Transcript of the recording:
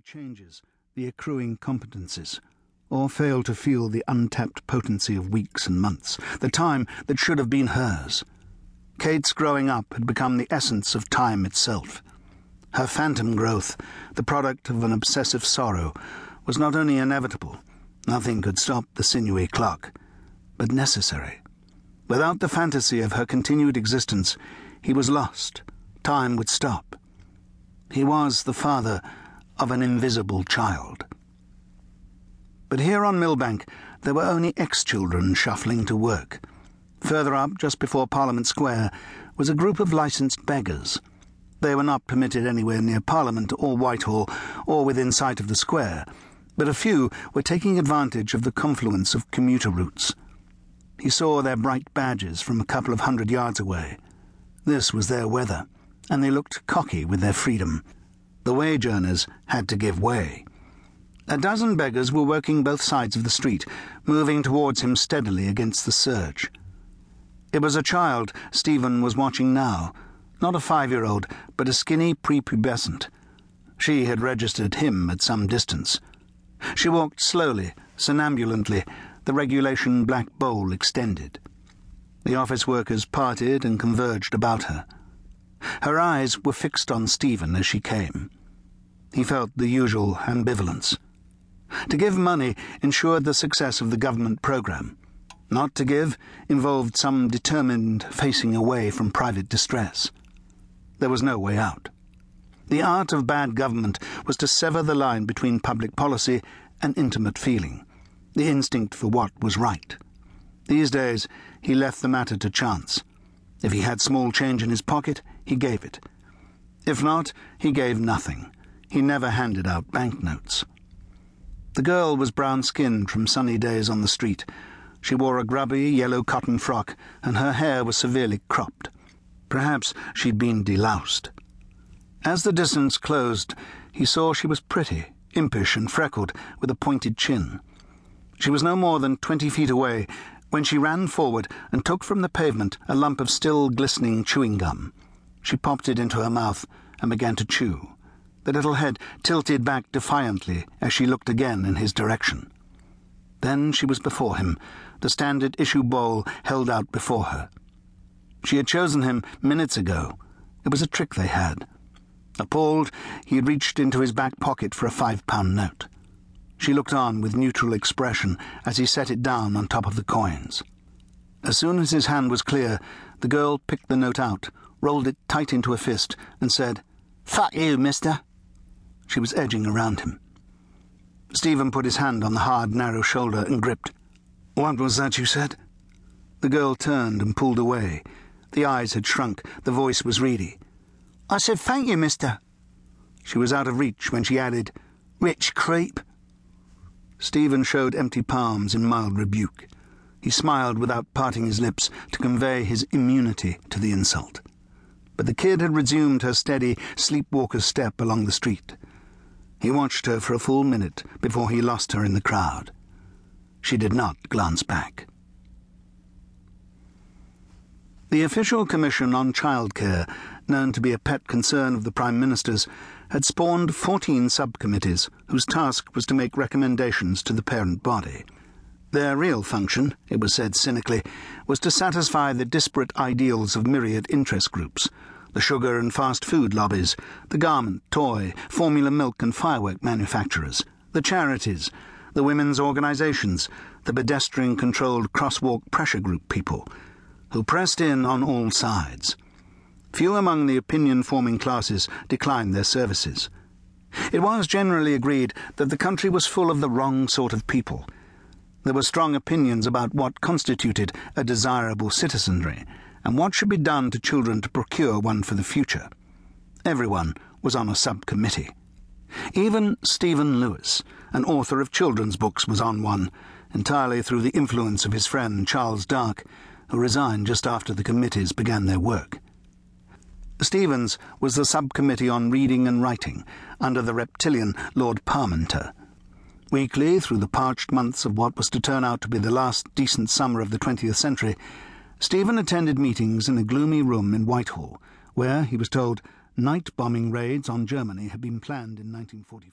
changes, the accruing competencies, or fail to feel the untapped potency of weeks and months, the time that should have been hers. Kate's growing up had become the essence of time itself. Her phantom growth, the product of an obsessive sorrow, was not only inevitable, nothing could stop the sinewy clock, but necessary. Without the fantasy of her continued existence, he was lost. Time would stop. He was the father of an invisible child. But here on Millbank, there were only ex children shuffling to work. Further up, just before Parliament Square, was a group of licensed beggars. They were not permitted anywhere near Parliament or Whitehall or within sight of the square, but a few were taking advantage of the confluence of commuter routes. He saw their bright badges from a couple of hundred yards away. This was their weather, and they looked cocky with their freedom. The wage earners had to give way. A dozen beggars were working both sides of the street, moving towards him steadily against the surge. It was a child Stephen was watching now not a five year old, but a skinny prepubescent. She had registered him at some distance. She walked slowly, somnambulantly, the regulation black bowl extended. The office workers parted and converged about her. Her eyes were fixed on Stephen as she came. He felt the usual ambivalence. To give money ensured the success of the government programme. Not to give involved some determined facing away from private distress. There was no way out. The art of bad government was to sever the line between public policy and intimate feeling, the instinct for what was right. These days, he left the matter to chance. If he had small change in his pocket, he gave it. If not, he gave nothing. He never handed out banknotes. The girl was brown skinned from sunny days on the street. She wore a grubby yellow cotton frock, and her hair was severely cropped. Perhaps she'd been deloused. As the distance closed, he saw she was pretty, impish, and freckled, with a pointed chin. She was no more than twenty feet away when she ran forward and took from the pavement a lump of still glistening chewing gum. She popped it into her mouth and began to chew. The little head tilted back defiantly as she looked again in his direction. Then she was before him, the standard issue bowl held out before her. She had chosen him minutes ago. It was a trick they had. Appalled, he reached into his back pocket for a five pound note. She looked on with neutral expression as he set it down on top of the coins. As soon as his hand was clear, the girl picked the note out, rolled it tight into a fist, and said, Fuck you, mister. She was edging around him. Stephen put his hand on the hard, narrow shoulder and gripped. What was that you said? The girl turned and pulled away. The eyes had shrunk, the voice was reedy. I said, Thank you, mister. She was out of reach when she added, Rich creep. Stephen showed empty palms in mild rebuke. He smiled without parting his lips to convey his immunity to the insult. But the kid had resumed her steady, sleepwalker's step along the street. He watched her for a full minute before he lost her in the crowd. She did not glance back. The official commission on childcare, known to be a pet concern of the Prime Minister's, had spawned 14 subcommittees whose task was to make recommendations to the parent body. Their real function, it was said cynically, was to satisfy the disparate ideals of myriad interest groups the sugar and fast food lobbies, the garment, toy, formula milk and firework manufacturers, the charities, the women's organisations, the pedestrian controlled crosswalk pressure group people who pressed in on all sides. Few among the opinion forming classes declined their services. It was generally agreed that the country was full of the wrong sort of people. There were strong opinions about what constituted a desirable citizenry and what should be done to children to procure one for the future. Everyone was on a subcommittee. Even Stephen Lewis, an author of children's books, was on one, entirely through the influence of his friend Charles Darke, who resigned just after the committees began their work. Stephen's was the subcommittee on reading and writing, under the reptilian Lord Parmenter. Weekly, through the parched months of what was to turn out to be the last decent summer of the 20th century, Stephen attended meetings in a gloomy room in Whitehall, where, he was told, night bombing raids on Germany had been planned in 1944.